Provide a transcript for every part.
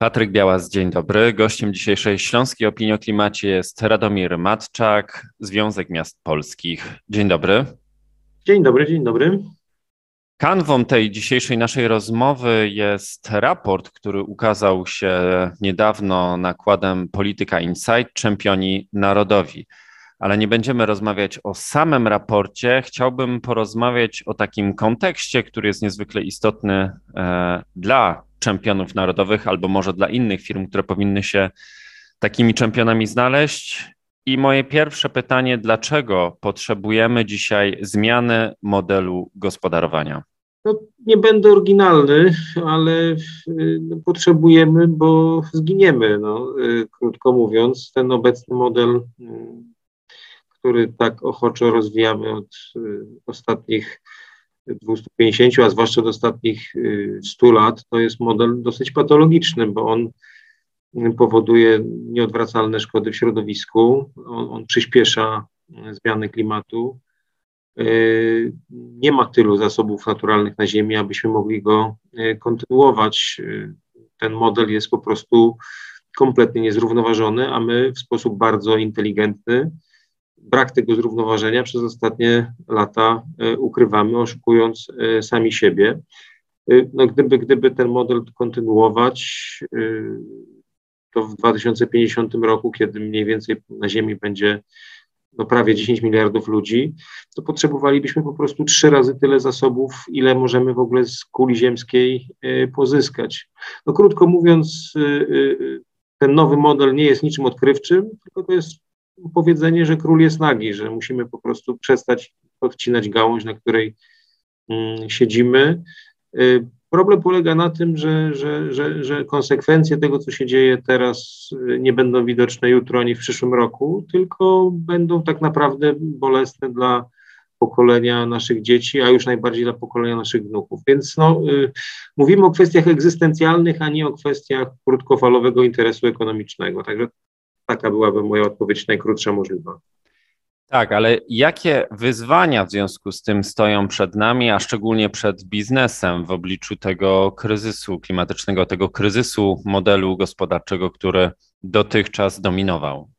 Patryk Białas, dzień dobry. Gościem dzisiejszej Śląskiej Opinii o Klimacie jest Radomir Matczak, Związek Miast Polskich. Dzień dobry. Dzień dobry, dzień dobry. Kanwą tej dzisiejszej naszej rozmowy jest raport, który ukazał się niedawno nakładem Polityka Insight Czempioni Narodowi. Ale nie będziemy rozmawiać o samym raporcie. Chciałbym porozmawiać o takim kontekście, który jest niezwykle istotny e, dla czempionów narodowych, albo może dla innych firm, które powinny się takimi czempionami znaleźć. I moje pierwsze pytanie, dlaczego potrzebujemy dzisiaj zmiany modelu gospodarowania? No, nie będę oryginalny, ale y, potrzebujemy, bo zginiemy. No, y, krótko mówiąc, ten obecny model, y, który tak ochoczo rozwijamy od ostatnich 250, a zwłaszcza od ostatnich 100 lat, to jest model dosyć patologiczny, bo on powoduje nieodwracalne szkody w środowisku, on, on przyspiesza zmiany klimatu. Y, nie ma tylu zasobów naturalnych na Ziemi, abyśmy mogli go y, kontynuować. Y, ten model jest po prostu kompletnie niezrównoważony, a my w sposób bardzo inteligentny brak tego zrównoważenia przez ostatnie lata ukrywamy, oszukując sami siebie. No, gdyby, gdyby ten model kontynuować, to w 2050 roku, kiedy mniej więcej na Ziemi będzie no prawie 10 miliardów ludzi, to potrzebowalibyśmy po prostu trzy razy tyle zasobów, ile możemy w ogóle z kuli ziemskiej pozyskać. No krótko mówiąc, ten nowy model nie jest niczym odkrywczym, tylko to jest powiedzenie, że król jest nagi, że musimy po prostu przestać odcinać gałąź, na której mm, siedzimy. Problem polega na tym, że, że, że, że konsekwencje tego, co się dzieje teraz, y, nie będą widoczne jutro ani w przyszłym roku, tylko będą tak naprawdę bolesne dla pokolenia naszych dzieci, a już najbardziej dla pokolenia naszych wnuków. Więc no, y, mówimy o kwestiach egzystencjalnych, a nie o kwestiach krótkofalowego interesu ekonomicznego. Także taka byłaby moja odpowiedź najkrótsza możliwa. Tak, ale jakie wyzwania w związku z tym stoją przed nami, a szczególnie przed biznesem w obliczu tego kryzysu klimatycznego, tego kryzysu modelu gospodarczego, który dotychczas dominował?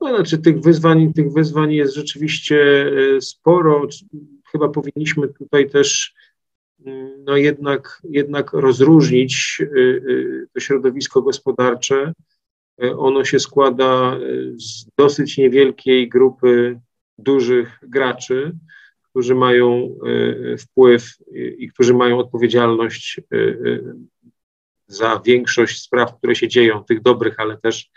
No, znaczy tych wyzwań, tych wyzwań jest rzeczywiście e, sporo. Chyba powinniśmy tutaj też no jednak, jednak rozróżnić e, e, to środowisko gospodarcze ono się składa e, z dosyć niewielkiej grupy dużych graczy, którzy mają e, wpływ i którzy mają odpowiedzialność za większość spraw, które się dzieją, tych dobrych, ale też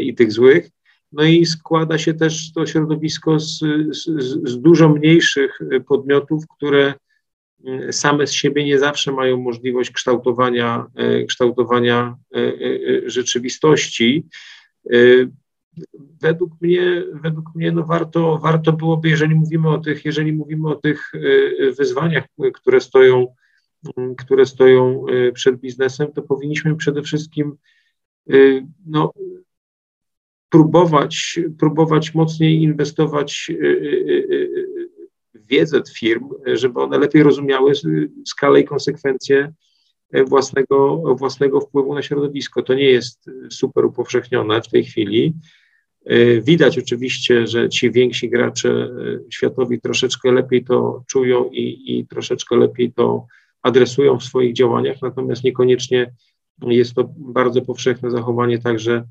i tych złych. No i składa się też to środowisko z, z, z dużo mniejszych podmiotów, które same z siebie nie zawsze mają możliwość kształtowania, e, kształtowania e, e, rzeczywistości. Według mnie, według mnie no warto, warto byłoby, jeżeli mówimy o tych, jeżeli mówimy o tych wyzwaniach, które stoją, które stoją przed biznesem, to powinniśmy przede wszystkim no, próbować, próbować mocniej inwestować wiedzę firm, żeby one lepiej rozumiały skalę i konsekwencje własnego, własnego wpływu na środowisko. To nie jest super upowszechnione w tej chwili. Widać oczywiście, że ci więksi gracze światowi troszeczkę lepiej to czują i, i troszeczkę lepiej to adresują w swoich działaniach, natomiast niekoniecznie jest to bardzo powszechne zachowanie także,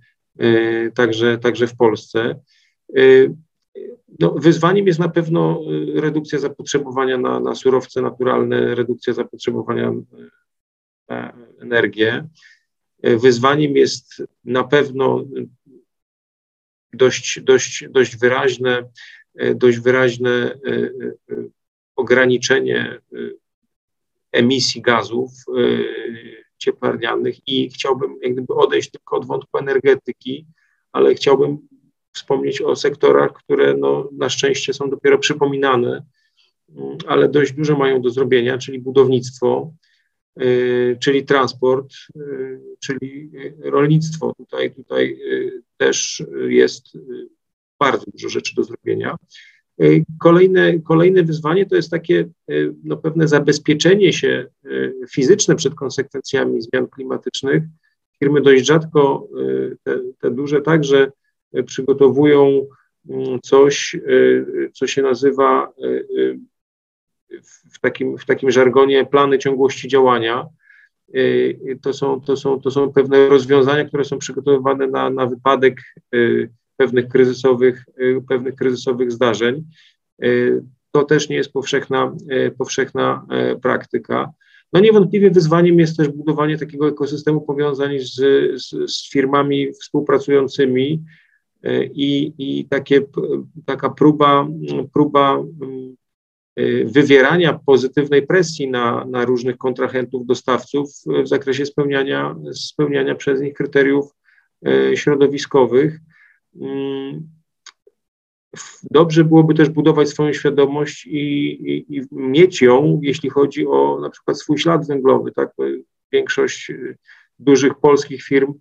także, także w Polsce. No, wyzwaniem jest na pewno y, redukcja zapotrzebowania na, na surowce naturalne, redukcja zapotrzebowania na energię. Wyzwaniem jest na pewno dość, dość, dość wyraźne, dość wyraźne y, y, ograniczenie emisji gazów cieplarnianych i chciałbym jak gdyby odejść tylko od wątku energetyki, ale chciałbym wspomnieć o sektorach, które no, na szczęście są dopiero przypominane, mm, ale dość dużo mają do zrobienia, czyli budownictwo, y, czyli transport, y, czyli rolnictwo. Tutaj, tutaj y, też jest bardzo dużo rzeczy do zrobienia. Kolejne, kolejne wyzwanie to jest takie no, pewne zabezpieczenie się fizyczne przed konsekwencjami zmian klimatycznych. Firmy dość rzadko, te, te duże także przygotowują mm, coś, co się nazywa w takim, w takim żargonie plany ciągłości działania. To są, to, są, to są pewne rozwiązania, które są przygotowywane na, na wypadek pewnych kryzysowych, pewnych kryzysowych zdarzeń. To też nie jest powszechna, powszechna praktyka. No niewątpliwie wyzwaniem jest też budowanie takiego ekosystemu powiązań z, z, z firmami współpracującymi i, i takie, taka próba, próba Y, wywierania pozytywnej presji na, na różnych kontrahentów, dostawców w zakresie spełniania, spełniania przez nich kryteriów y, środowiskowych. Mm, dobrze byłoby też budować swoją świadomość i, i, i, mieć ją, jeśli chodzi o na przykład swój ślad węglowy. Tak? Większość y, dużych polskich firm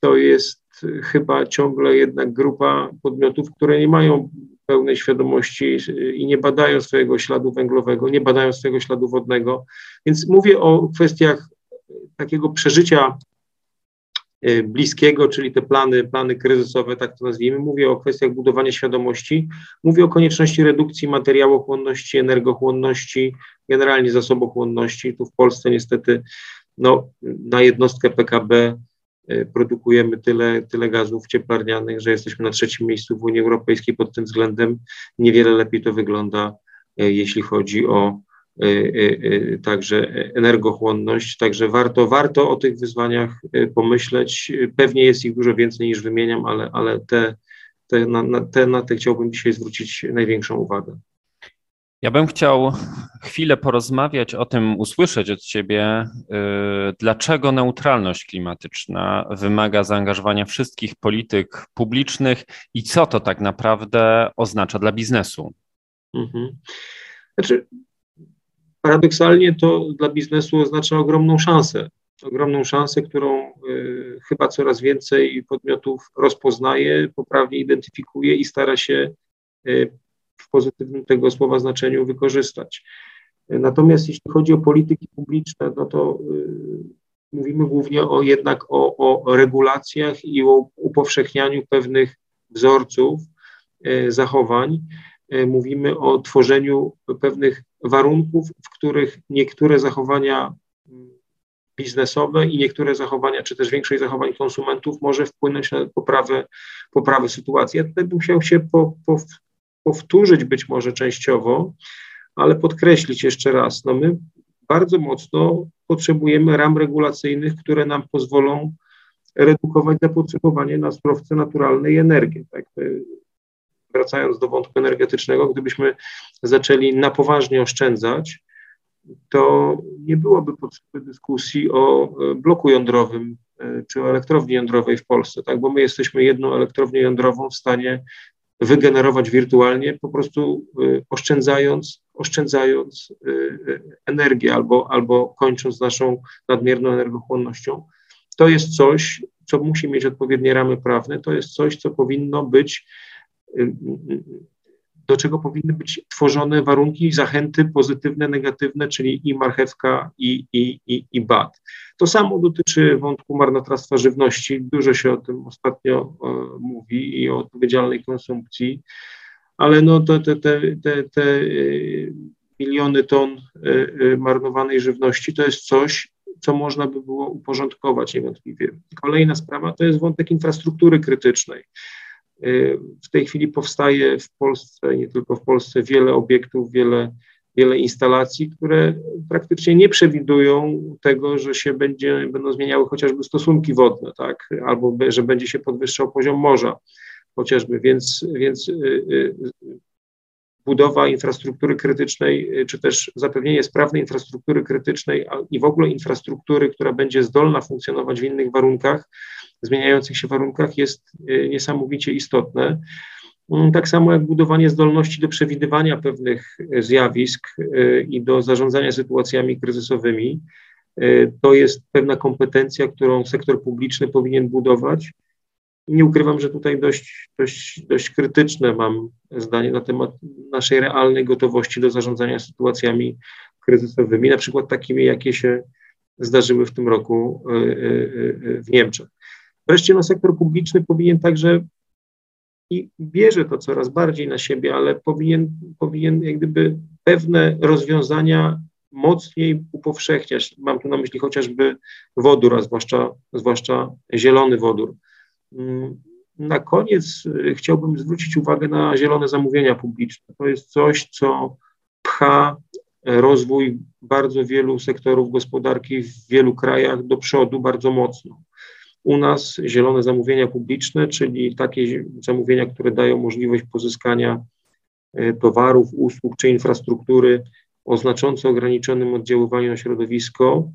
to jest chyba ciągle jednak grupa podmiotów, które nie mają pełnej świadomości i nie badają swojego śladu węglowego, nie badają swojego śladu wodnego. Więc mówię o kwestiach takiego przeżycia e, bliskiego, czyli te plany, plany kryzysowe, tak to nazwijmy. Mówię o kwestiach budowania świadomości, mówię o konieczności redukcji materiałochłonności, energochłonności, generalnie zasobochłonności. Tu w Polsce niestety no, na jednostkę PKB produkujemy tyle, tyle gazów cieplarnianych, że jesteśmy na trzecim miejscu w Unii Europejskiej pod tym względem. Niewiele lepiej to wygląda, e, jeśli chodzi o e, także energochłonność. Także warto, warto o tych wyzwaniach pomyśleć. Pewnie jest ich dużo więcej niż wymieniam, ale, ale te, te, na, te, na te chciałbym dzisiaj zwrócić największą uwagę. Ja bym chciał chwilę porozmawiać o tym, usłyszeć od Ciebie, y, dlaczego neutralność klimatyczna wymaga zaangażowania wszystkich polityk publicznych i co to tak naprawdę oznacza dla biznesu. Mhm. Znaczy, paradoksalnie to dla biznesu oznacza ogromną szansę. Ogromną szansę, którą y, chyba coraz więcej podmiotów rozpoznaje, poprawnie identyfikuje i stara się y, w pozytywnym tego słowa znaczeniu wykorzystać. Natomiast jeśli chodzi o polityki publiczne, no to y, mówimy głównie o jednak o, o regulacjach i o upowszechnianiu pewnych wzorców y, zachowań. Y, mówimy o tworzeniu pewnych warunków, w których niektóre zachowania biznesowe i niektóre zachowania, czy też większość zachowań konsumentów może wpłynąć na poprawę, poprawę sytuacji. Ja tutaj bym chciał się po, po, powtórzyć być może częściowo, ale podkreślić jeszcze raz, no my bardzo mocno potrzebujemy ram regulacyjnych, które nam pozwolą redukować zapotrzebowanie na surowce naturalne i energię. Tak? Wracając do wątku energetycznego, gdybyśmy zaczęli na poważnie oszczędzać, to nie byłoby potrzeby dyskusji o bloku jądrowym e, czy o elektrowni jądrowej w Polsce, tak? bo my jesteśmy jedną elektrownią jądrową w stanie wygenerować wirtualnie, po prostu y, oszczędzając, oszczędzając y, y, energię albo, albo kończąc naszą nadmierną energochłonnością. To jest coś, co musi mieć odpowiednie ramy prawne, to jest coś, co powinno być do czego powinny być tworzone warunki, zachęty pozytywne, negatywne, czyli i marchewka, i, i, i, i bat. To samo dotyczy wątku marnotrawstwa żywności. Dużo się o tym ostatnio e, mówi i o odpowiedzialnej konsumpcji, ale no to te, te, te, te e, miliony ton e, marnowanej żywności to jest coś, co można by było uporządkować niewątpliwie. Kolejna sprawa to jest wątek infrastruktury krytycznej. W tej chwili powstaje w Polsce, nie tylko w Polsce, wiele obiektów, wiele, wiele instalacji, które praktycznie nie przewidują tego, że się będzie, będą zmieniały chociażby stosunki wodne, tak, albo że będzie się podwyższał poziom morza chociażby, więc, więc y, y, budowa infrastruktury krytycznej, y, czy też zapewnienie sprawnej infrastruktury krytycznej i w ogóle infrastruktury, która będzie zdolna funkcjonować w innych warunkach, zmieniających się warunkach jest y, niesamowicie istotne. Mm, tak samo jak budowanie zdolności do przewidywania pewnych y, zjawisk i do zarządzania sytuacjami kryzysowymi. To jest pewna kompetencja, którą sektor publiczny powinien budować. Nie ukrywam, że tutaj dość, dość, dość krytyczne mam zdanie na temat naszej realnej gotowości do zarządzania sytuacjami kryzysowymi, na przykład takimi, jakie się zdarzyły w tym roku y, y, y, w Niemczech. Wreszcie no, sektor publiczny powinien także i bierze to coraz bardziej na siebie, ale powinien, powinien jak gdyby pewne rozwiązania mocniej upowszechniać. Mam tu na myśli chociażby wodór, a zwłaszcza, zwłaszcza zielony wodór. Na koniec chciałbym zwrócić uwagę na zielone zamówienia publiczne. To jest coś, co pcha rozwój bardzo wielu sektorów gospodarki w wielu krajach do przodu bardzo mocno. U nas zielone zamówienia publiczne, czyli takie zamówienia, które dają możliwość pozyskania e, towarów, usług czy infrastruktury o znacząco ograniczonym oddziaływaniu na środowisko,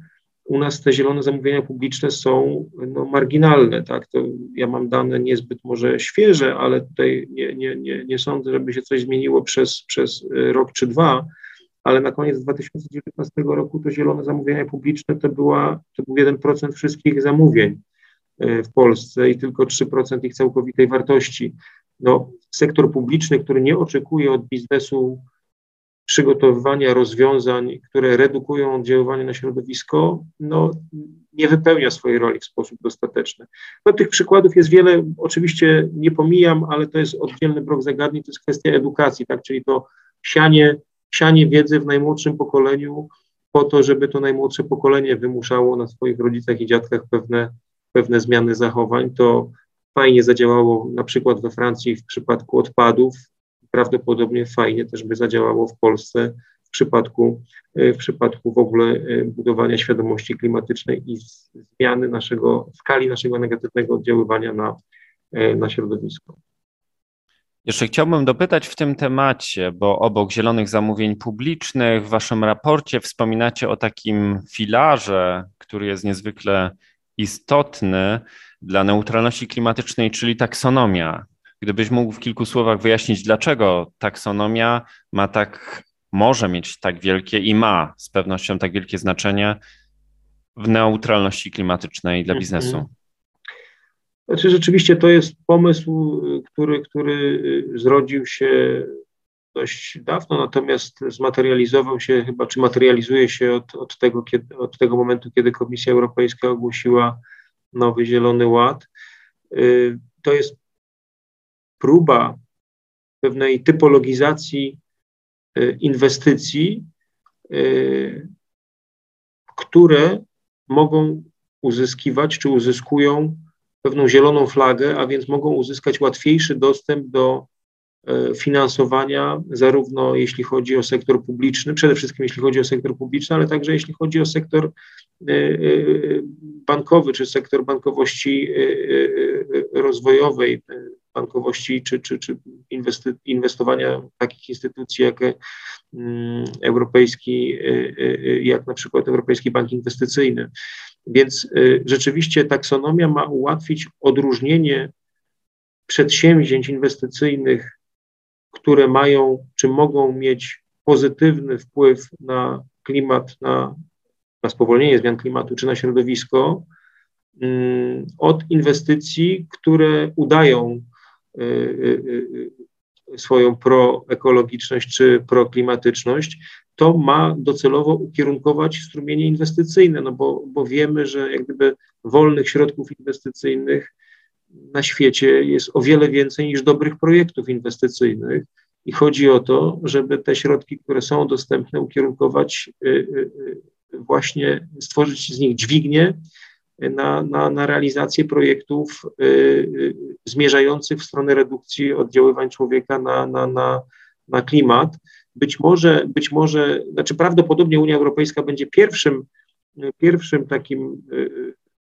u nas te zielone zamówienia publiczne są no, marginalne. Tak? To ja mam dane niezbyt może świeże, ale tutaj nie, nie, nie, nie sądzę, żeby się coś zmieniło przez, przez e, rok czy dwa ale na koniec 2019 roku to zielone zamówienia publiczne to, była, to był 1% wszystkich zamówień e, w Polsce i tylko 3% ich całkowitej wartości. No, sektor publiczny, który nie oczekuje od biznesu przygotowywania rozwiązań, które redukują oddziaływanie na środowisko, no, nie wypełnia swojej roli w sposób dostateczny. No, tych przykładów jest wiele, oczywiście nie pomijam, ale to jest oddzielny blok zagadnień, to jest kwestia edukacji, tak, czyli to sianie sianie wiedzy w najmłodszym pokoleniu po to, żeby to najmłodsze pokolenie wymuszało na swoich rodzicach i dziadkach pewne, pewne zmiany zachowań. To fajnie zadziałało na przykład we Francji w przypadku odpadów, prawdopodobnie fajnie też by zadziałało w Polsce w przypadku, w przypadku w ogóle e, budowania świadomości klimatycznej i zmiany naszego, skali naszego negatywnego oddziaływania na, e, na środowisko. Jeszcze chciałbym dopytać w tym temacie, bo obok zielonych zamówień publicznych w Waszym raporcie wspominacie o takim filarze, który jest niezwykle istotny dla neutralności klimatycznej, czyli taksonomia. Gdybyś mógł w kilku słowach wyjaśnić, dlaczego taksonomia ma tak, może mieć tak wielkie i ma z pewnością tak wielkie znaczenie w neutralności klimatycznej dla mhm. biznesu? Znaczy rzeczywiście to jest pomysł, który, który zrodził się dość dawno, natomiast zmaterializował się chyba, czy materializuje się od, od, tego, kiedy, od tego momentu, kiedy Komisja Europejska ogłosiła nowy Zielony Ład. Y, to jest próba pewnej typologizacji y, inwestycji, y, które mogą uzyskiwać czy uzyskują pewną zieloną flagę, a więc mogą uzyskać łatwiejszy dostęp do e, finansowania, zarówno jeśli chodzi o sektor publiczny, przede wszystkim jeśli chodzi o sektor publiczny, ale także jeśli chodzi o sektor bankowy, czy sektor bankowości rozwojowej, bankowości czy, czy, czy inwestowania takich instytucji jak mm, europejski, jak na przykład Europejski Bank Inwestycyjny. Więc y, rzeczywiście taksonomia ma ułatwić odróżnienie przedsięwzięć inwestycyjnych, które mają czy mogą mieć pozytywny wpływ na klimat, na, na spowolnienie zmian klimatu czy na środowisko, mm, od inwestycji, które udają y, y, swoją proekologiczność czy proklimatyczność, to ma docelowo ukierunkować strumienie inwestycyjne, no bo, bo wiemy, że jak gdyby wolnych środków inwestycyjnych na świecie jest o wiele więcej niż dobrych projektów inwestycyjnych. I chodzi o to, żeby te środki, które są dostępne, ukierunkować, y, y, y, właśnie stworzyć z nich dźwignię na, na, na realizację projektów zmierzających w stronę redukcji oddziaływań człowieka na, na, na, na klimat. Być może, być może, znaczy prawdopodobnie Unia Europejska będzie pierwszym, pierwszym takim y,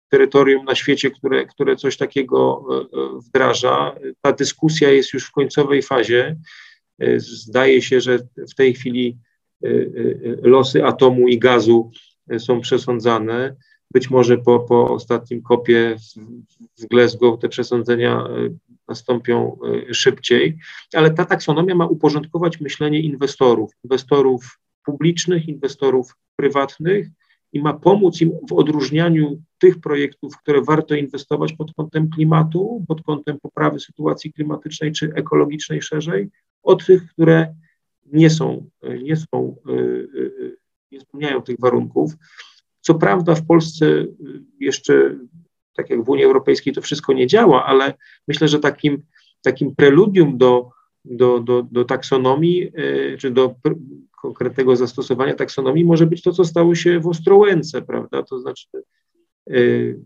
terytorium na świecie, które, które coś takiego y, y, wdraża. Ta dyskusja jest już w końcowej fazie. Zdaje się, że w tej chwili losy atomu i gazu są przesądzane. Być może po, po ostatnim kopie w Glasgow te przesądzenia nastąpią y, szybciej, ale ta taksonomia ma uporządkować myślenie inwestorów, inwestorów publicznych, inwestorów prywatnych i ma pomóc im w odróżnianiu tych projektów, które warto inwestować pod kątem klimatu, pod kątem poprawy sytuacji klimatycznej czy ekologicznej szerzej, od tych, które nie są, nie są, nie spełniają tych warunków. Co prawda w Polsce jeszcze, tak jak w Unii Europejskiej, to wszystko nie działa, ale myślę, że takim, takim preludium do, do, do, do taksonomii, czy do konkretnego zastosowania taksonomii może być to, co stało się w Ostrołęce, prawda? To znaczy y,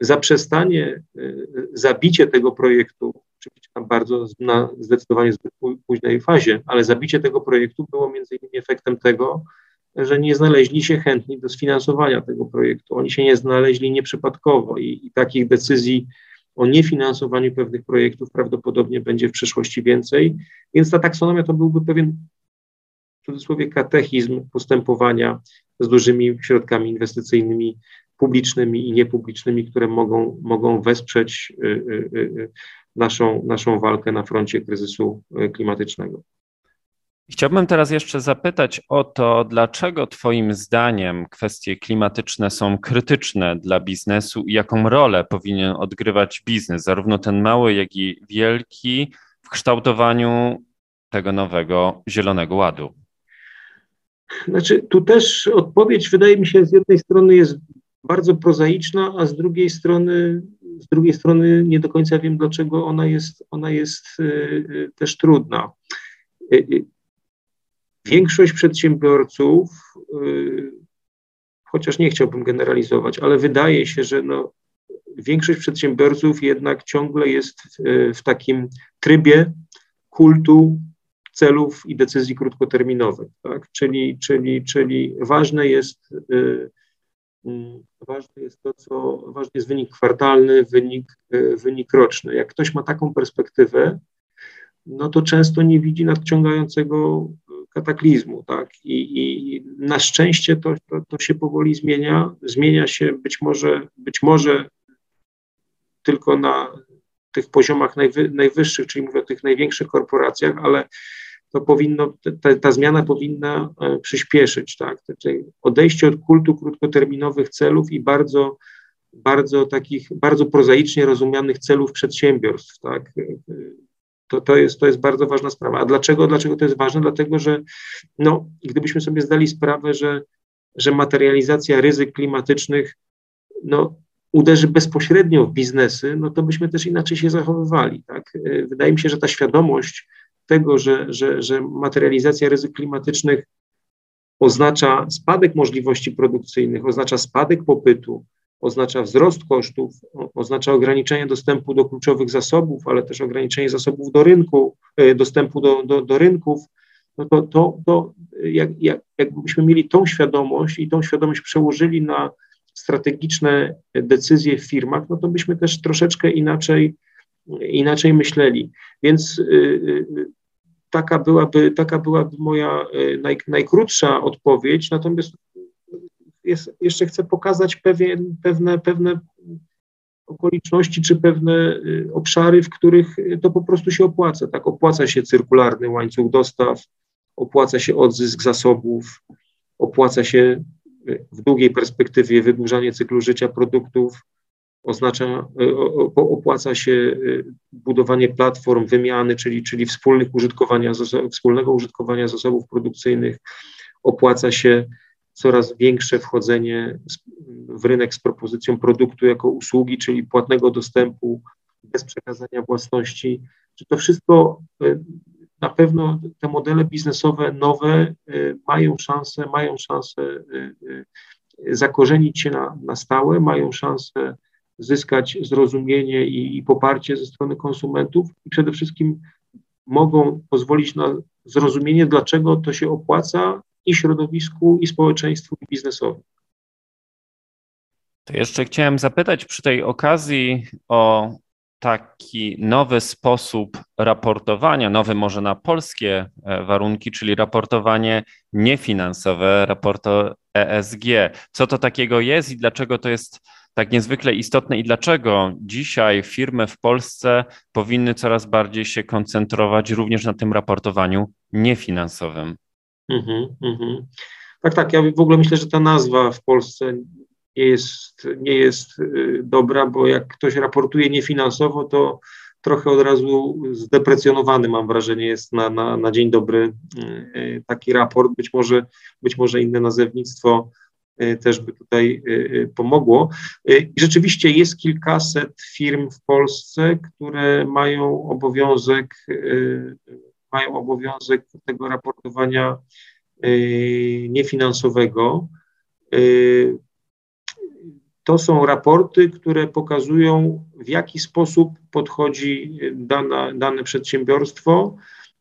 zaprzestanie, y, zabicie tego projektu, oczywiście na bardzo, na zdecydowanie zbyt późnej fazie, ale zabicie tego projektu było między innymi efektem tego, że nie znaleźli się chętni do sfinansowania tego projektu. Oni się nie znaleźli nieprzypadkowo i, i takich decyzji o niefinansowaniu pewnych projektów prawdopodobnie będzie w przyszłości więcej, więc ta taksonomia to byłby pewien w cudzysłowie katechizm postępowania z dużymi środkami inwestycyjnymi, publicznymi i niepublicznymi, które mogą, mogą wesprzeć y, y, y, naszą, naszą walkę na froncie kryzysu klimatycznego. Chciałbym teraz jeszcze zapytać o to, dlaczego Twoim zdaniem kwestie klimatyczne są krytyczne dla biznesu i jaką rolę powinien odgrywać biznes, zarówno ten mały, jak i wielki, w kształtowaniu tego nowego Zielonego Ładu? Znaczy, tu też odpowiedź wydaje mi się z jednej strony jest bardzo prozaiczna, a z drugiej strony, z drugiej strony nie do końca wiem, dlaczego ona jest, ona jest y, y, też trudna. Y, większość przedsiębiorców, chociaż nie chciałbym generalizować, ale wydaje się, że no, większość przedsiębiorców jednak ciągle jest w, w takim trybie kultu celów i decyzji krótkoterminowych. Tak? Czyli, czyli, czyli ważne jest, y, y, ważne jest to, co ważny jest wynik kwartalny, wynik, y, wynik roczny. Jak ktoś ma taką perspektywę, no to często nie widzi nadciągającego kataklizmu, tak? I, i na szczęście to, to, to, się powoli zmienia. Zmienia się być może, być może tylko na tych poziomach najwy, najwyższych, czyli mówię o tych największych korporacjach, ale to powinno, ta, ta zmiana powinna e, przyspieszyć, tak? Znaczy odejście od kultu krótkoterminowych celów i bardzo, bardzo takich, bardzo prozaicznie rozumianych celów przedsiębiorstw, tak? To, to, jest, to jest bardzo ważna sprawa. A dlaczego, dlaczego to jest ważne? Dlatego, że no, gdybyśmy sobie zdali sprawę, że, że materializacja ryzyk klimatycznych no, uderzy bezpośrednio w biznesy, no to byśmy też inaczej się zachowywali. Tak? E, wydaje mi się, że ta świadomość tego, że, że, że materializacja ryzyk klimatycznych oznacza spadek możliwości produkcyjnych, oznacza spadek popytu, oznacza wzrost kosztów, oznacza ograniczenie dostępu do kluczowych zasobów, ale też ograniczenie zasobów do rynku, e, dostępu do, do, do rynków, no to, to, to jak, jak, jakbyśmy mieli tą świadomość i tą świadomość przełożyli na strategiczne decyzje w firmach, no to byśmy też troszeczkę inaczej, inaczej myśleli. Więc y, taka byłaby, taka byłaby moja naj, najkrótsza odpowiedź, natomiast jest, jeszcze chcę pokazać pewien, pewne, pewne okoliczności czy pewne obszary, w których to po prostu się opłaca. Tak, opłaca się cyrkularny łańcuch dostaw, opłaca się odzysk zasobów, opłaca się w długiej perspektywie wydłużanie cyklu życia produktów, oznacza, opłaca się budowanie platform wymiany, czyli, czyli wspólnych użytkowania, wspólnego użytkowania zasobów produkcyjnych, opłaca się coraz większe wchodzenie w rynek z propozycją produktu jako usługi, czyli płatnego dostępu bez przekazania własności. Czy to wszystko e, na pewno te modele biznesowe nowe mają szansę, mają szansę zakorzenić się na, na stałe, mają szansę zyskać zrozumienie i, i poparcie ze strony konsumentów i przede wszystkim mogą pozwolić na zrozumienie, dlaczego to się opłaca i środowisku, i społeczeństwu, i biznesowi. To jeszcze chciałem zapytać przy tej okazji o taki nowy sposób raportowania, nowy może na polskie e, warunki, czyli raportowanie niefinansowe, raporto ESG. Co to takiego jest i dlaczego to jest tak niezwykle istotne i dlaczego dzisiaj firmy w Polsce powinny coraz bardziej się koncentrować również na tym raportowaniu niefinansowym? Mm-hmm, mm-hmm. Tak, tak, ja w ogóle myślę, że ta nazwa w Polsce nie jest, nie jest y, dobra, bo jak ktoś raportuje niefinansowo, to trochę od razu zdeprecjonowany, mam wrażenie, jest na, na, na dzień dobry y, taki raport. Być może, być może inne nazewnictwo y, też by tutaj pomogło. I rzeczywiście jest kilkaset firm w Polsce, które mają obowiązek, mają obowiązek tego raportowania niefinansowego. To są raporty, które pokazują, w jaki sposób podchodzi dana, dane przedsiębiorstwo,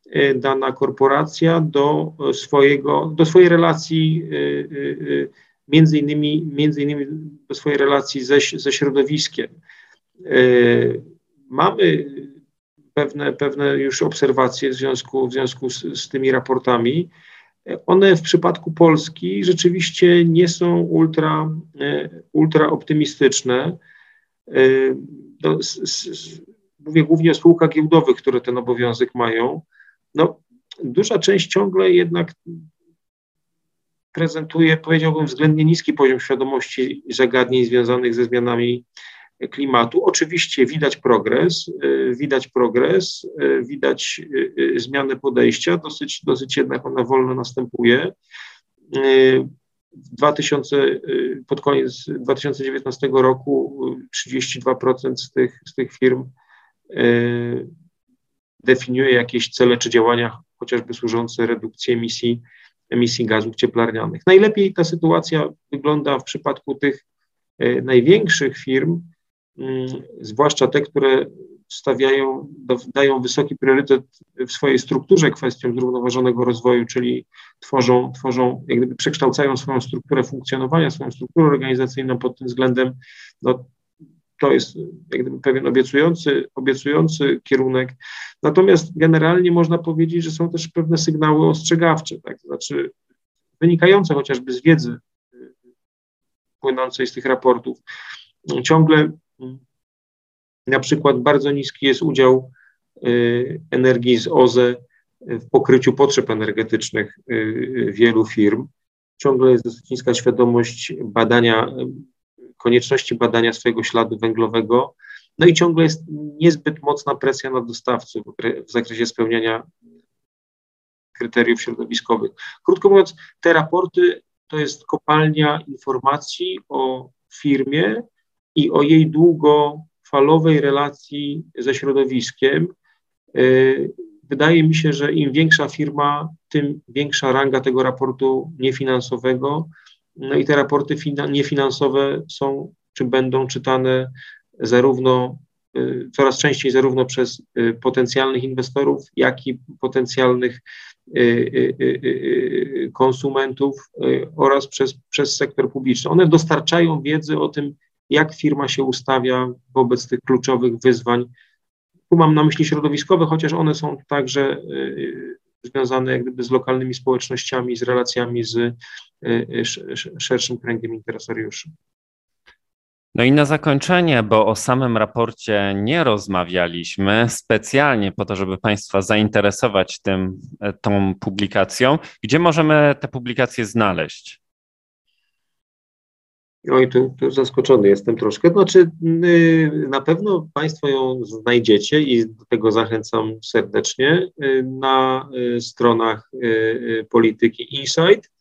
e, dana korporacja do swojego, do swojej relacji, między innymi, między innymi do swojej relacji ze, ze środowiskiem. Mamy pewne, pewne już obserwacje w związku, w związku z, z tymi raportami. One w przypadku Polski rzeczywiście nie są ultra, e, ultra optymistyczne. E, no, mówię głównie o spółkach giełdowych, które ten obowiązek mają. No, duża część ciągle jednak prezentuje, powiedziałbym, względnie niski poziom świadomości zagadnień związanych ze zmianami klimatu. Oczywiście widać progres, y, widać progres, y, widać y, zmianę podejścia, dosyć, dosyć jednak ona wolno następuje. 2000, pod koniec 2019 roku 32% z tych, z tych firm definiuje jakieś cele czy działania, chociażby służące redukcji emisji, emisji gazów cieplarnianych. Najlepiej ta sytuacja wygląda w przypadku tych największych firm, zwłaszcza te, które stawiają, dają wysoki priorytet w swojej strukturze kwestiom zrównoważonego rozwoju, czyli tworzą, tworzą, jak gdyby przekształcają swoją strukturę funkcjonowania, swoją strukturę organizacyjną pod tym względem, no, to jest jak gdyby pewien obiecujący, obiecujący kierunek. Natomiast generalnie można powiedzieć, że są też pewne sygnały ostrzegawcze, tak? znaczy wynikające chociażby z wiedzy y, płynącej z tych raportów. Ciągle na przykład bardzo niski jest udział y, energii z OZE w pokryciu potrzeb energetycznych y, wielu firm. Ciągle jest dosyć niska świadomość badania, konieczności badania swojego śladu węglowego. No i ciągle jest niezbyt mocna presja na dostawców w zakresie spełniania kryteriów środowiskowych. Krótko mówiąc, te raporty to jest kopalnia informacji o firmie, i o jej długofalowej relacji ze środowiskiem. Y, wydaje mi się, że im większa firma, tym większa ranga tego raportu niefinansowego. No i te raporty niefinansowe są czy będą czytane zarówno y, coraz częściej zarówno przez y, potencjalnych inwestorów, jak i potencjalnych konsumentów oraz przez, przez sektor publiczny. One dostarczają wiedzy o tym, jak firma się ustawia wobec tych kluczowych wyzwań. Tu mam na myśli środowiskowe, chociaż one są także y, związane jak gdyby z lokalnymi społecznościami, z relacjami z y, y, szerszym kręgiem interesariuszy. No i na zakończenie, bo o samym raporcie nie rozmawialiśmy specjalnie po to, żeby Państwa zainteresować tym, tą publikacją. Gdzie możemy te publikacje znaleźć? Oj, tu, tu zaskoczony jestem troszkę. Znaczy, y, na pewno Państwo ją znajdziecie i do tego zachęcam serdecznie y, na y, stronach Polityki Insight,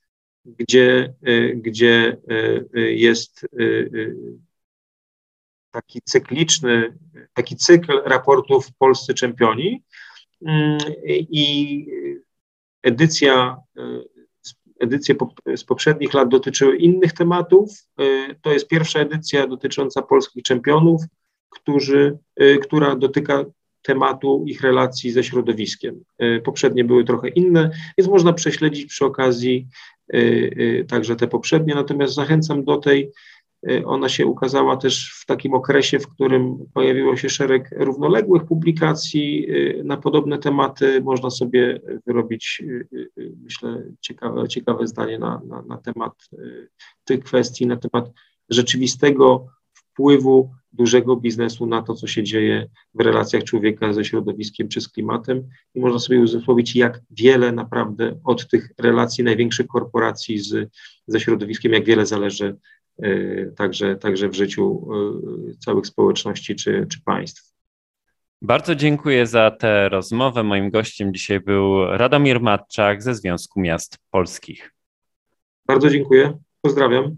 gdzie, gdzie jest taki cykliczny, taki cykl raportów Polscy Czempioni i edycja Edycje z poprzednich lat dotyczyły innych tematów. E, to jest pierwsza edycja dotycząca polskich czempionów, którzy, e, która dotyka tematu ich relacji ze środowiskiem. E, poprzednie były trochę inne, więc można prześledzić przy okazji także te poprzednie. Natomiast zachęcam do tej ona się ukazała też w takim okresie, w którym pojawiło się szereg równoległych publikacji y, na podobne tematy. Można sobie wyrobić, y, myślę, ciekawe, ciekawe zdanie na, na, na temat tych kwestii, na temat rzeczywistego wpływu dużego biznesu na to, co się dzieje w relacjach człowieka ze środowiskiem czy z klimatem i można sobie uzmysłowić, jak wiele naprawdę od tych relacji największych korporacji z, ze środowiskiem, jak wiele zależy y, także, także w życiu y, całych społeczności czy, czy państw. Bardzo dziękuję za tę rozmowę. Moim gościem dzisiaj był Radomir Matczak ze Związku Miast Polskich. Bardzo dziękuję. Pozdrawiam.